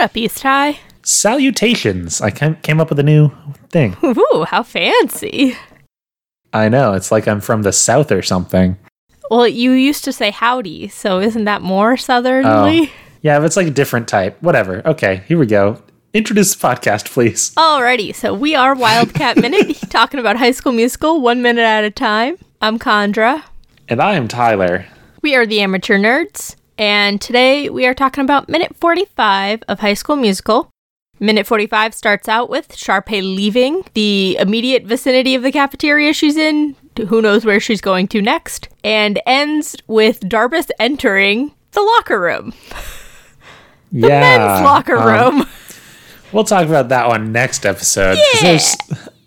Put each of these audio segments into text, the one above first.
What up, East High? Salutations! I came came up with a new thing. Ooh, how fancy. I know, it's like I'm from the South or something. Well, you used to say howdy, so isn't that more southerly? Oh. Yeah, but it's like a different type. Whatever. Okay, here we go. Introduce the podcast, please. Alrighty, so we are Wildcat Minute, talking about High School Musical one minute at a time. I'm Chandra. And I am Tyler. We are the Amateur Nerds, and today we are talking about minute 45 of High School Musical. Minute 45 starts out with Sharpay leaving the immediate vicinity of the cafeteria she's in. Who knows where she's going to next? And ends with Darbus entering the locker room, the yeah, men's locker um, room. We'll talk about that one next episode. Yeah. There's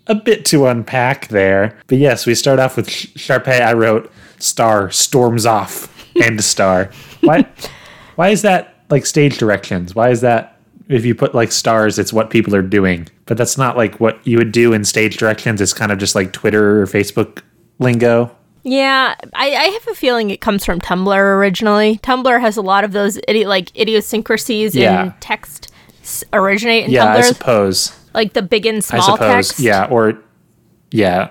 a bit to unpack there. But yes, we start off with Sh- Sharpay. I wrote star storms off end star. Why? why is that like stage directions? Why is that? If you put like stars, it's what people are doing. But that's not like what you would do in stage directions. It's kind of just like Twitter or Facebook lingo. Yeah, I, I have a feeling it comes from Tumblr originally. Tumblr has a lot of those idi- like idiosyncrasies Yeah. in text s- originate in Yeah, I Tumblr, suppose. like the big and I small suppose. text. Yeah, or yeah,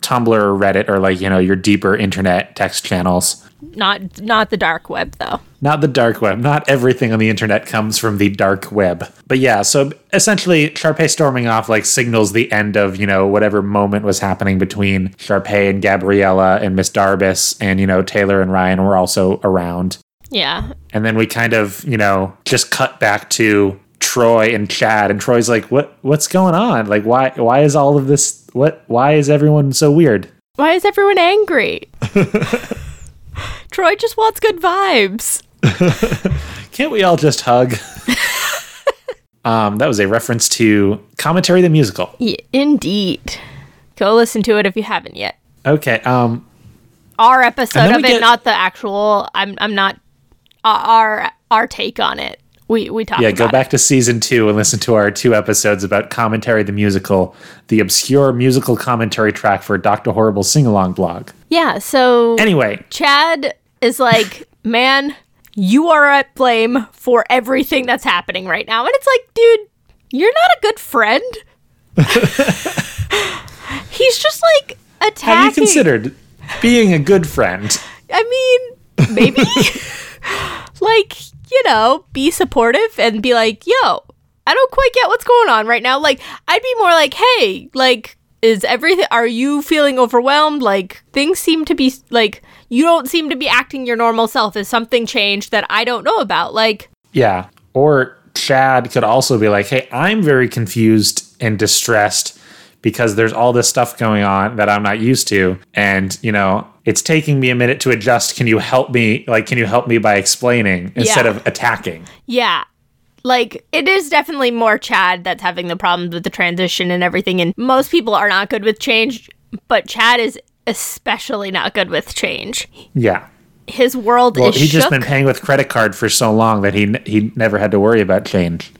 Tumblr or Reddit or like you know your deeper internet text channels. Not not the dark web though. Not the dark web. Not everything on the internet comes from the dark web. But yeah, so essentially, Sharpay storming off like signals the end of you know whatever moment was happening between Sharpay and Gabriella and Miss Darbus, and you know Taylor and Ryan were also around. Yeah, And then we kind of you know just cut back to Troy and Chad, and Troy's like, "What? What's going on? Like, why? Why is all of this? What? Why is everyone so weird?" why is everyone angry? Troy just wants good vibes. Can't we all just hug? um, that was a reference to commentary the musical. Yeah, indeed. Go listen to it if you haven't yet. Okay. Um, Our episode of it, get- not the actual. I'm I'm not our our take on it. We we talked. yeah, go it. back to season two and listen to our two episodes about commentary the musical, the obscure musical commentary track for Doctor Horrible sing along blog. Yeah. So Anyway, Chad is like, man, you are at blame for everything that's happening right now. And it's like, dude, you're not a good friend. He's just like attacking. have you considered being a good friend? I mean, maybe. like, you know, be supportive and be like, yo, I don't quite get what's going on right now. Like, I'd be more like, hey, like, is everything, are you feeling overwhelmed? Like, things seem to be, like, you don't seem to be acting your normal self. Is something changed that I don't know about? Like, Yeah. Or Chad could also be like, hey, I'm very confused and distressed because there's all this stuff going on that I'm not used to. And, you know, it's taking me a minute to adjust. Can you help me? Like, can you help me by explaining instead Yeah. of attacking? yeah. Like, it is definitely more Chad that's having the problems with the transition and everything. And most people are not good with change, but Chad is especially not good with change. Yeah. his world Well, is he's just been paying with credit card for so long that he he never had to worry about change.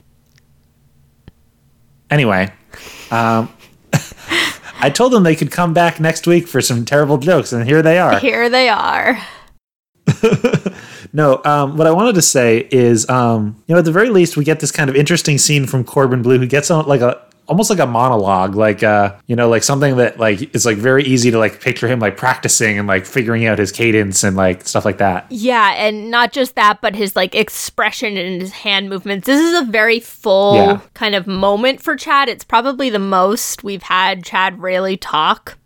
Anyway, um, I told them they could come back next week for some terrible jokes, and here they are. Here they are. No, um, what I wanted to say is, um, you know, at the very least, we get this kind of interesting scene from Corbin Bleu, who gets on like a almost like a monologue, like uh, you know, like something that like is like very easy to like picture him like practicing and like figuring out his cadence and like stuff like that. Yeah, and not just that, but his like expression and his hand movements. This is a very full Yeah. kind of moment for Chad. It's probably the most we've had Chad really talk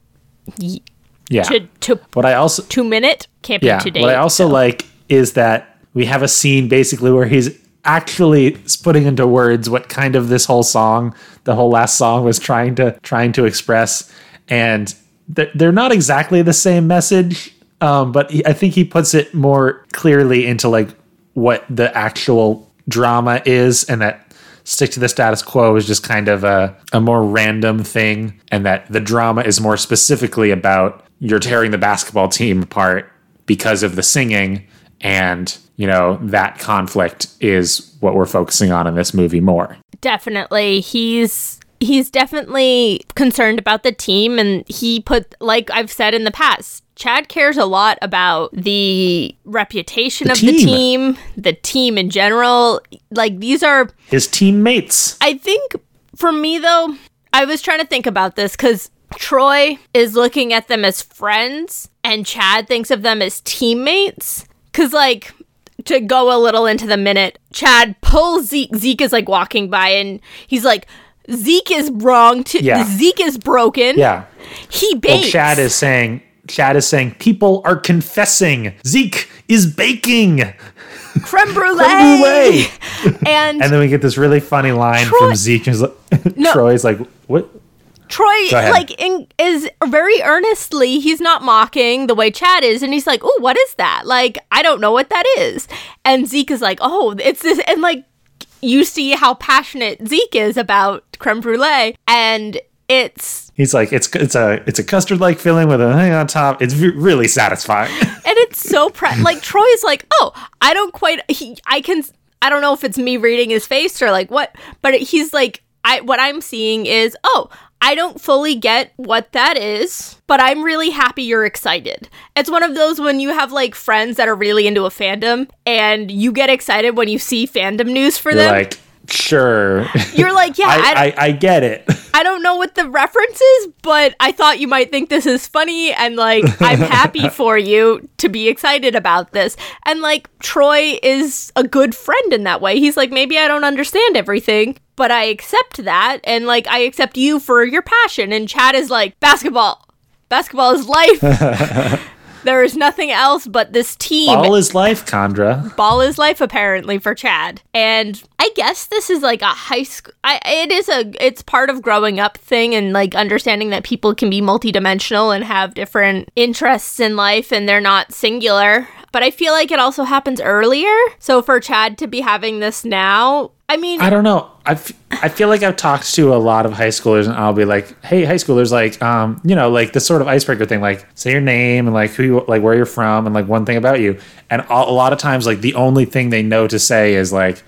Yeah. to to What I also two minute can't be yeah, to date. what I also so. like is that we have a scene basically where he's actually putting into words what kind of this whole song, the whole last song was trying to trying to express, and they're, not exactly the same message, um, but I think he puts it more clearly into like what the actual drama is, and that stick to the status quo is just kind of a, a more random thing, and that the drama is more specifically about you're tearing the basketball team apart because of the singing and you know that conflict is what we're focusing on in this movie more definitely he's he's definitely concerned about the team and he put like I've said in the past Chad cares a lot about the reputation The of the team. team, the team in general. Like these are His teammates. I think for me though, I was trying to think about this cuz Troy is looking at them as friends and Chad thinks of them as teammates cuz like to go a little into the minute, Chad pulls Zeke. Zeke is like walking by and he's like, Zeke is wrong. To, Yeah. Zeke is broken. Yeah. He Well, bakes. Chad is saying Chad is saying people are confessing. Zeke is baking. creme brulee. Creme brulee. and, And then we get this really funny line Troy- from Zeke. He's like, No. Troy's like, what? Troy, like, in, is very earnestly, he's not mocking the way Chad is. And he's like, oh, what is that? Like, I don't know what that is. And Zeke is like, oh, it's this. And like, you see how passionate Zeke is about creme brulee. And it's He's like, it's it's a it's a custard like filling with a thing on top. It's v- really satisfying. and it's so pre- like Troy's like, oh, I don't quite. He, I can. I don't know if it's me reading his face or like what, but he's like, I what I'm seeing is, oh, I don't fully get what that is, but I'm really happy you're excited. It's one of those when you have like friends that are really into a fandom and you get excited when you see fandom news for You're them. like, sure. you're like, yeah, I, I, I, get it. I don't know what the reference is, but I thought you might think this is funny and like I'm happy for you to be excited about this. And like Troy is a good friend in that way. He's like maybe I don't understand everything, but I accept that and like I accept you for your passion. And Chad is like basketball. Basketball is life. there is nothing else but this team Ball is life, Chandra. ball is life apparently for Chad. And guess this is like a high school I it is a it's part of growing up thing and like understanding that people can be multidimensional and have different interests in life and they're not singular. But I feel like it also happens earlier. So for Chad to be having this now, I mean I don't know. I, f- I feel like I've talked to a lot of high schoolers, and I'll be like, "Hey, high schoolers, like, um, you know, like this sort of icebreaker thing, like, say your name and like who, you, like, where you're from, and like one thing about you." And a lot of times, like, the only thing they know to say is like,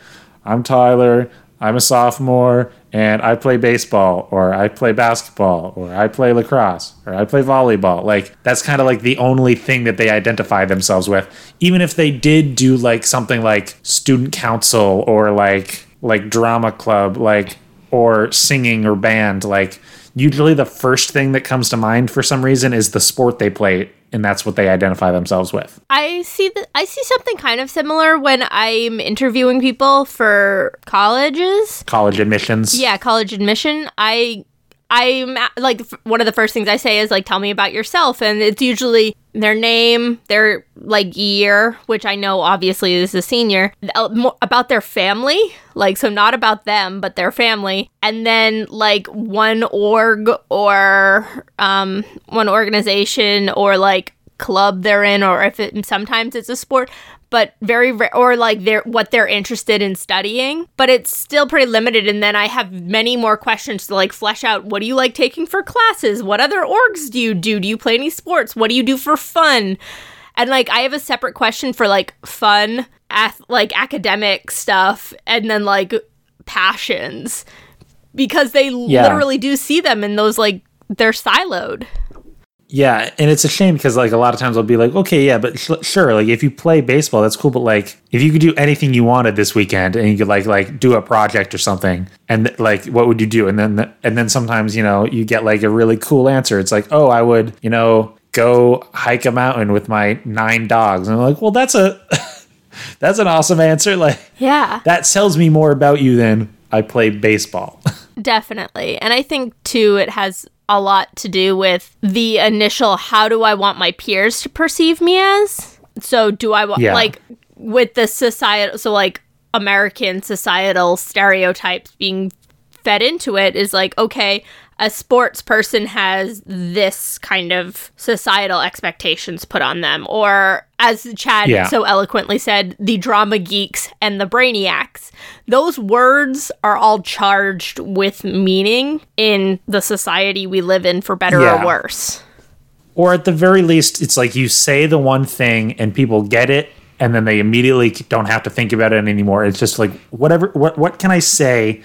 "I'm Tyler. I'm a sophomore, and I play baseball, or I play basketball, or I play lacrosse, or I play volleyball." Like, that's kind of like the only thing that they identify themselves with. Even if they did do like something like student council or like like drama club like or singing or band like usually the first thing that comes to mind for some reason is the sport they play and that's what they identify themselves with I see that I see something kind of similar when I'm interviewing people for colleges. college admissions Yeah, college admission. I I'm like one of the first things I say is like tell me about yourself. And it's usually their name, their like year, which I know obviously is a senior, about their family, like so not about them, but their family, and then like one org or um one organization or like club they're in or if it sometimes it's a sport but very ra- or like they're what they're interested in studying but it's still pretty limited. And then i have many more questions to like flesh out. What do you like taking for classes? What other orgs do you do? Do you play any sports? What do you do for fun? And like i have a separate question for like fun ath- like academic stuff and then like passions because they Yeah. literally do see them in those like they're siloed yeah and it's a shame because like a lot of times i'll be like okay yeah but sh- sure like if you play baseball that's cool but like if you could do anything you wanted this weekend and you could like like do a project or something and like what would you do? And then and then sometimes you know you get like a really cool answer. It's like oh i would you know go hike a mountain with my nine dogs. And i'm like well that's a that's an awesome answer like yeah. that tells me more about you than i play baseball. Definitely. And I think, too, it has a lot to do with the initial how do I want my peers to perceive me as? So, do I want, Yeah. like, with the societal, so like American societal stereotypes being fed into it is like, okay, a sports person has this kind of societal expectations put on them. Or, as Chad Yeah. so eloquently said, the drama geeks and the brainiacs. Those words are all charged with meaning in the society we live in, for better Yeah. or worse. or at the very least it's like you say the one thing and people get it and then they immediately don't have to think about it anymore it's just like whatever what what can i say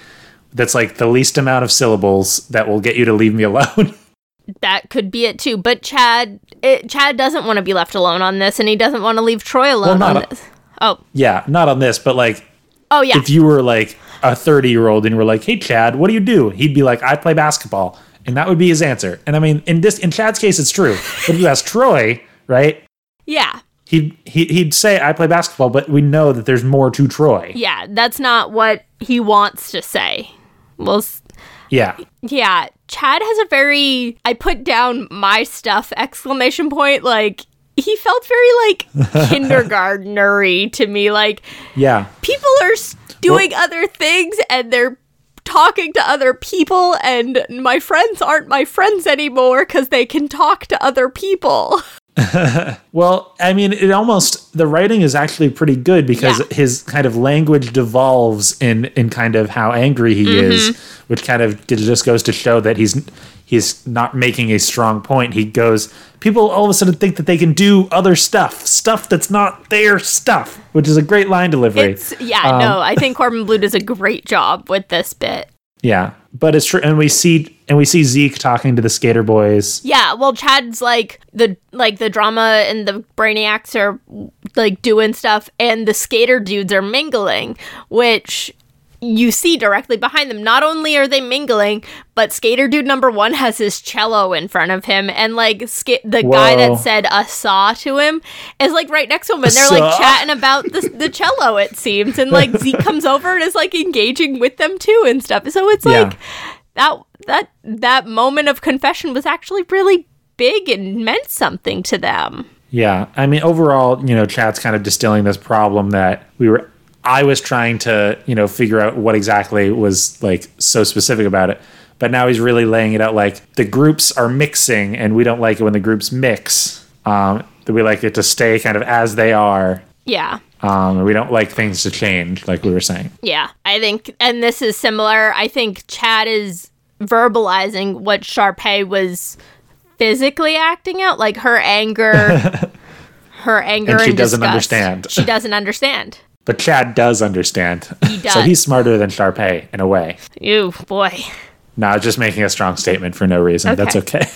that's like the least amount of syllables that will get you to leave me alone that could be it too. But Chad, it, Chad doesn't want to be left alone on this, and he doesn't want to leave Troy alone not on a- this. Oh, Yeah, not on this, but like oh yeah, if you were like a 30 year old and you were like, "Hey, Chad, what do you do?" He'd be like, "I play basketball," and that would be his answer. And I mean, in this in Chad's case, it's true. But if you ask Troy, right? yeah, He'd he, he'd say, "I play basketball," but we know that there's more to Troy. yeah. That's not what he wants to say. Well, s- Yeah, yeah. Chad has a very I put down my stuff exclamation point like. He felt very like kindergartnery to me. Like yeah, people are doing other things and they're talking to other people and my friends aren't my friends anymore because they can talk to other people Well, I mean, it almost the writing is actually pretty good because Yeah. his kind of language devolves in in kind of how angry he Mm-hmm. is, which kind of just goes to show that he's he's not making a strong point. He goes, people all of a sudden think that they can do other stuff, stuff that's not their stuff, which is a great line delivery. it's yeah no i think Corbin Bleu does a great job with this bit yeah, but it's true, and we see and we see Zeke talking to the skater boys. yeah well chad's like the like the drama and the brainiacs are like doing stuff and the skater dudes are mingling which you see directly behind them. Not only are they mingling, but skater dude number one has his cello in front of him, and like ska- the guy that said "a saw" to him is like right next to him, and they're like chatting about the the cello. It seems, and like Zeke comes over and is like engaging with them too and stuff. So it's Yeah. like that that that moment of confession was actually really big and meant something to them. Yeah, I mean, overall, you know, Chad's kind of distilling this problem that we were. I was trying to, you know, figure out what exactly was like so specific about it, but now he's really laying it out like the groups are mixing, and we don't like it when the groups mix. Um, that we like it to stay kind of as they are. Yeah. Um, we don't like things to change, like we were saying. Yeah, I think, and this is similar. I think Chad is verbalizing what Sharpay was physically acting out, like her anger, her anger, And she and doesn't disgust. understand. She doesn't understand. But Chad does understand. He so he's smarter than Sharpay in a way. Ew, boy. No, just making a strong statement for no reason. That's okay.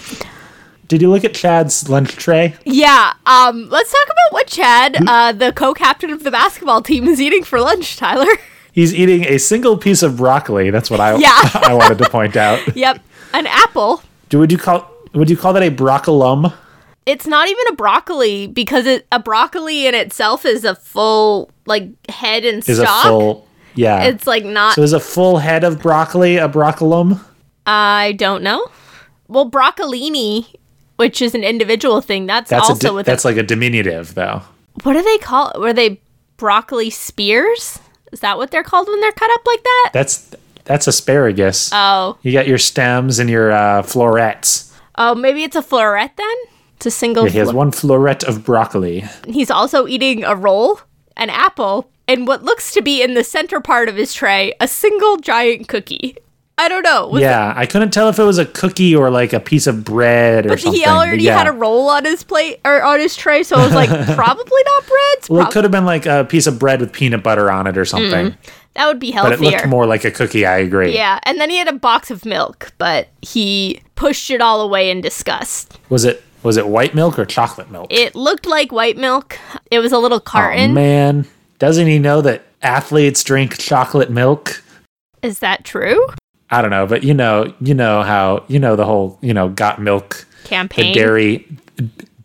Did you look at Chad's lunch tray? Yeah. Um. Let's talk about what Chad, uh, the co-captain of the basketball team, is eating for lunch. Tyler. He's eating a single piece of broccoli. That's what I Yeah. I wanted to point out. yep. An apple. Do would you call would you call that a broccolum? It's not even a broccoli because it a broccoli in itself is a full like head and Is stalk. a full yeah. It's like not. so is a full head of broccoli a broccolum? I don't know. Well, broccolini, which is an individual thing, that's, That's also di- with that's a, like a diminutive though. what do they call? Were they broccoli spears? Is that what they're called when they're cut up like that? That's that's asparagus. Oh, you got your stems and your uh, florets. oh, maybe it's a floret then. A single. Yeah, he has flo- one floret of broccoli. He's also eating a roll, an apple, and what looks to be in the center part of his tray, a single giant cookie. I don't know. Was yeah, I couldn't tell if it was a cookie or like a piece of bread or But something. he already yeah. had a roll on his plate or on his tray, so I was like, probably not bread. Well, it could have been like a piece of bread with peanut butter on it or mm. something. that would be healthier. But it looked more like a cookie, I agree. Yeah, and then he had a box of milk, but he pushed it all away in disgust. Was it was it white milk or chocolate milk? It looked like white milk. It was a little oh carton. man. Doesn't he know that athletes drink chocolate milk? Is that true? I don't know, but you know, you know how you know the whole, you know, got milk campaign. the dairy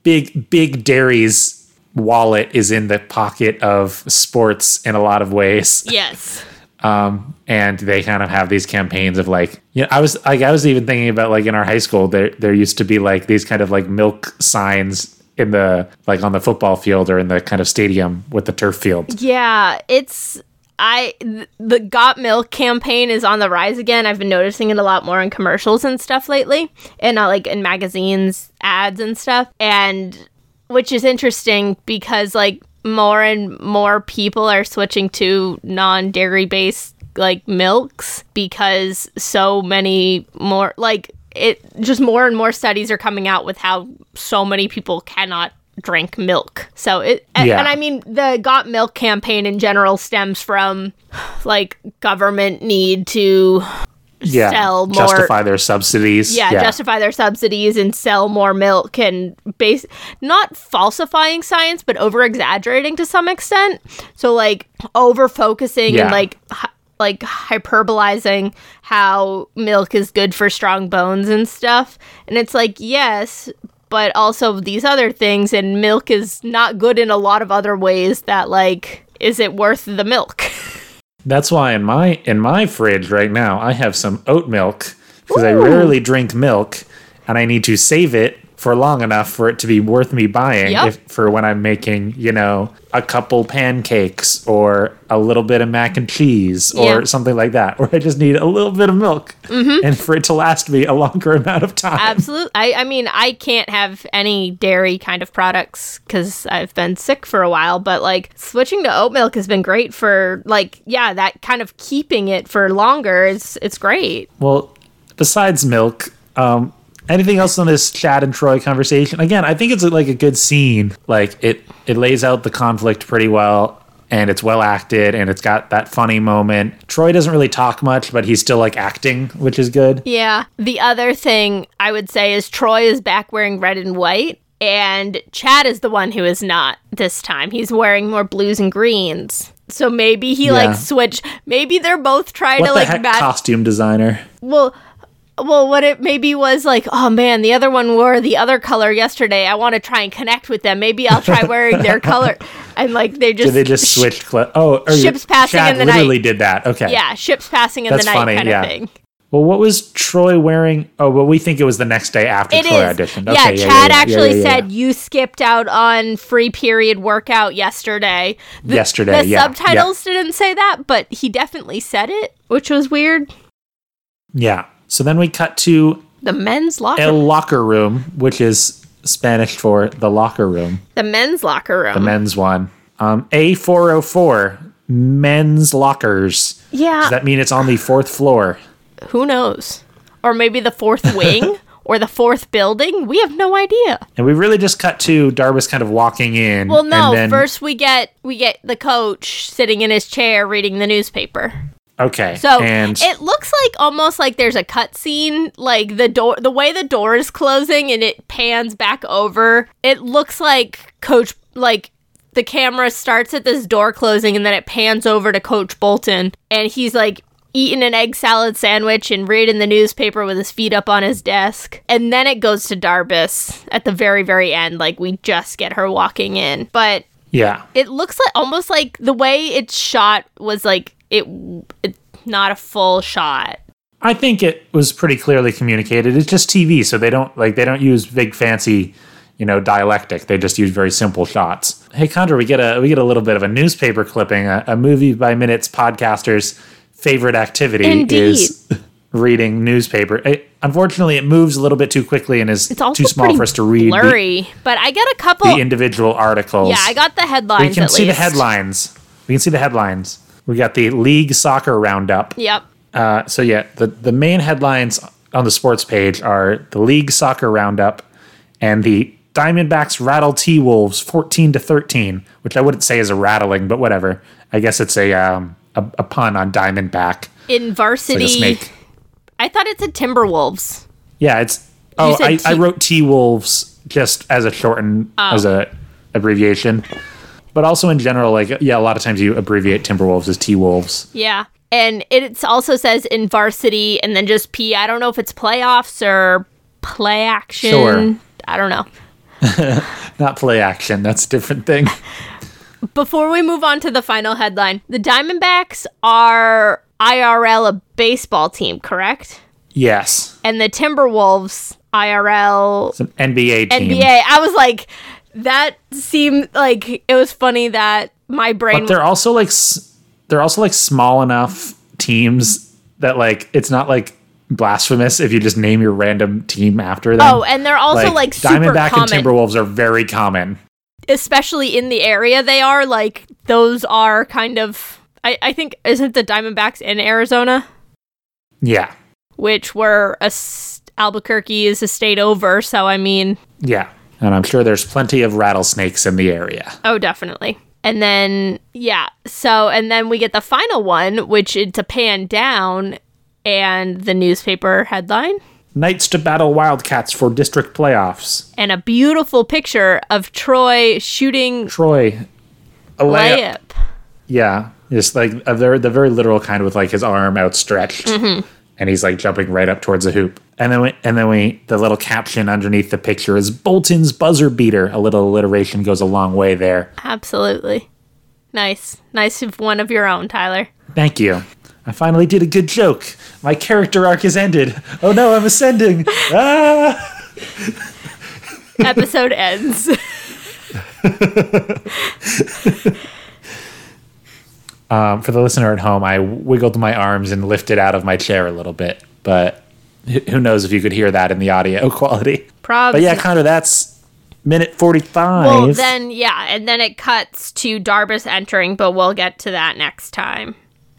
big big dairy's wallet is in the pocket of sports in a lot of ways Yes. Um, and they kind of have these campaigns of like you know i was like i was even thinking about like in our high school there there used to be like these kind of like milk signs in the like on the football field or in the kind of stadium with the turf field Yeah, it's I the Got Milk campaign is on the rise again. I've been noticing it a lot more in commercials and stuff lately, and like in magazines, ads and stuff. And which is interesting because like more and more people are switching to non-dairy based like milks because so many more like it just more and more studies are coming out with how so many people cannot drink milk. So it a- Yeah. and I mean the got milk campaign in general stems from like government need to yeah, sell more justify their subsidies. yeah, justify their subsidies and sell more milk and base not falsifying science but over exaggerating to some extent so like over focusing Yeah. and like hy- like hyperbolizing how milk is good for strong bones and stuff and it's like yes but also these other things and milk is not good in a lot of other ways that like is it worth the milk That's why in my in my fridge right now I have some oat milk because I rarely drink milk and I need to save it for long enough for it to be worth me buying Yep. if for when I'm making, you know, a couple pancakes or a little bit of mac and cheese or Yeah. something like that where I just need a little bit of milk Mm-hmm. and for it to last me a longer amount of time. Absolutely. I, I mean, I can't have any dairy kind of products because I've been sick for a while, but like switching to oat milk has been great for like, yeah, that kind of keeping it for longer is it's great. Well, besides milk, um, anything else on this Chad and Troy conversation? Again, I think it's like a good scene. Like it, it lays out the conflict pretty well, and it's well acted, and it's got that funny moment. Troy doesn't really talk much, but he's still like acting, which is good. Yeah. The other thing I would say is Troy is back wearing red and white. And Chad is the one who is not this time. He's wearing more blues and greens. So maybe he Yeah. like switch. Maybe they're both trying What to like heck, match. costume designer? Well, well, what it maybe was like, oh man, the other one wore the other color yesterday. I want to try and connect with them. Maybe I'll try wearing their color. And like they just Did they just switch? Cl- oh, or Ships passing Chad in the literally night. did that. Okay. Yeah, ships passing in That's the night funny, kind yeah. of thing. Well, what was Troy wearing? Oh, well, we think it was the next day after It is. Troy auditioned. yeah, Okay, Chad yeah, actually yeah, yeah, said you skipped out on free period workout yesterday. The, Yesterday, the yeah, subtitles didn't say that, but he definitely said it, which was weird. Yeah. So then we cut to The men's locker, El Locker Room, which is Spanish for the locker room, the men's locker room. the men's one. Um, A404, men's lockers. yeah, Does that mean it's on the fourth floor? Who knows? Or maybe the fourth wing or the fourth building? We have no idea. And we really just cut to Darbus kind of walking in. Well, no, then, first we get we get the coach sitting in his chair reading the newspaper. Okay. So and it looks like almost like there's a cutscene, like the door, the way the door is closing and it pans back over. It looks like Coach, like the camera starts at this door closing and then it pans over to Coach Bolton and he's like eating an egg salad sandwich and reading the newspaper with his feet up on his desk. And then it goes to Darbus at the very, very end. Like we just get her walking in, but yeah. it looks like almost like the way it's shot was like it, it not a full shot. I think it was pretty clearly communicated. It's just TV, so they don't like they don't use big fancy, you know, dialectic. They just use very simple shots. Hey, Chandra, we get a we get a little bit of a newspaper clipping. A, a movie by minutes podcaster's favorite activity Indeed. is reading newspaper. It, unfortunately, it moves a little bit too quickly and is It's too small for us to read the, blurry, but I got a couple. the individual articles. yeah, I got the headlines. we can see the headlines. We can see the headlines. We got the league soccer roundup. Yep. Uh, so yeah, the the main headlines on the sports page are the league soccer roundup and the Diamondbacks rattle T Wolves fourteen to thirteen, which I wouldn't say is a rattling, but whatever. I guess it's a um, a, a pun on Diamondback, In like a varsity, snake. I thought it said Timberwolves. Yeah, it's. Oh, I, T- I wrote T Wolves just as a shortened as a abbreviation, but also in general, like yeah, a lot of times you abbreviate Timberwolves as T Wolves. Yeah. And it also says in varsity and then just P. I don't know if it's playoffs or play action. Sure. I don't know. Not play action. That's a different thing. Before we move on to the final headline, the Diamondbacks are IRL a baseball team, correct? yes, And the Timberwolves IRL it's an NBA team. NBA. I was like, that seemed like it was funny that my brain. But they're also like they're also like small enough teams that like it's not like blasphemous if you just name your random team after them. oh, and they're also like, super Diamondback common, and Timberwolves are very common. especially in the area they are. Like those are kind of. I, I think isn't the Diamondbacks in Arizona, Yeah, which were a Albuquerque is a state over. So I mean, yeah, and I'm sure there's plenty of rattlesnakes in the area. Oh, definitely. And then yeah, so and then we get the final one, which it's a pan down, and the newspaper headline, Knights to battle Wildcats for district playoffs. and a beautiful picture of Troy shooting Troy, a layup. layup. Yeah, just like a very, the very literal kind with like his arm outstretched, Mm-hmm. and he's like jumping right up towards the hoop. And then we, and then we, the little caption underneath the picture is Bolton's buzzer beater. A little alliteration goes a long way there. Absolutely. Nice. Nice of one of your own, Tyler. Thank you. I finally did a good joke. My character arc is ended. Oh no, I'm ascending. ah! Episode ends. Um, for the listener at home, I wiggled my arms and lifted out of my chair a little bit, but who knows if you could hear that in the audio quality. Probs. But yeah, Connor, that's minute 45. Well, then, yeah, and then it cuts to Darbus entering, but we'll get to that next time.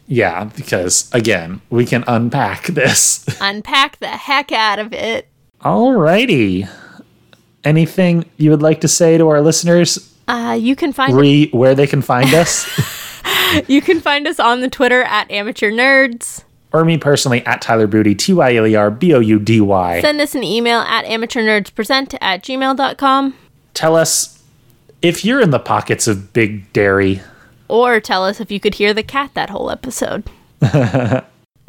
yeah, because again, we can unpack this. Unpack the heck out of it. Alrighty. Anything you would like to say to our listeners? Uh, you can find Re where they can find us? you can find us on the Twitter at Amateur Nerds. Or me personally at Tyler Boudy, T Y L E R B O U D Y. Send us an email at amateurnerdspresent at gmail.com Tell us if you're in the pockets of big dairy. or tell us if you could hear the cat that whole episode.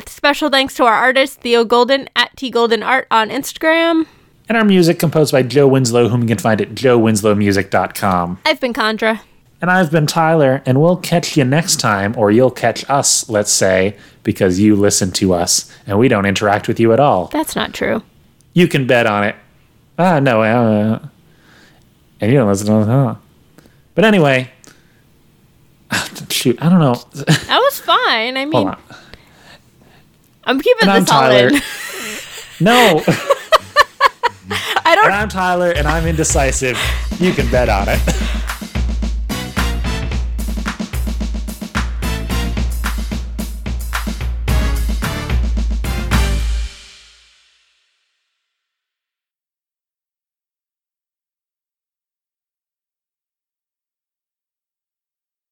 Special thanks to our artist, Theo Golden at T Golden Art on Instagram. And our music composed by Joe Winslow, whom you can find at joewinslowmusic.com. I've been Chandra. And I've been Tyler, and we'll catch you next time, or you'll catch us, let's say, because you listen to us and we don't interact with you at all. That's not true. You can bet on it. Ah, no. Uh, and you don't listen to us, huh? But anyway, shoot, I don't know. That was fine. I mean. I'm keeping And I'm this all Tyler. in. No. I don't and I'm Tyler, and I'm indecisive. You can bet on it.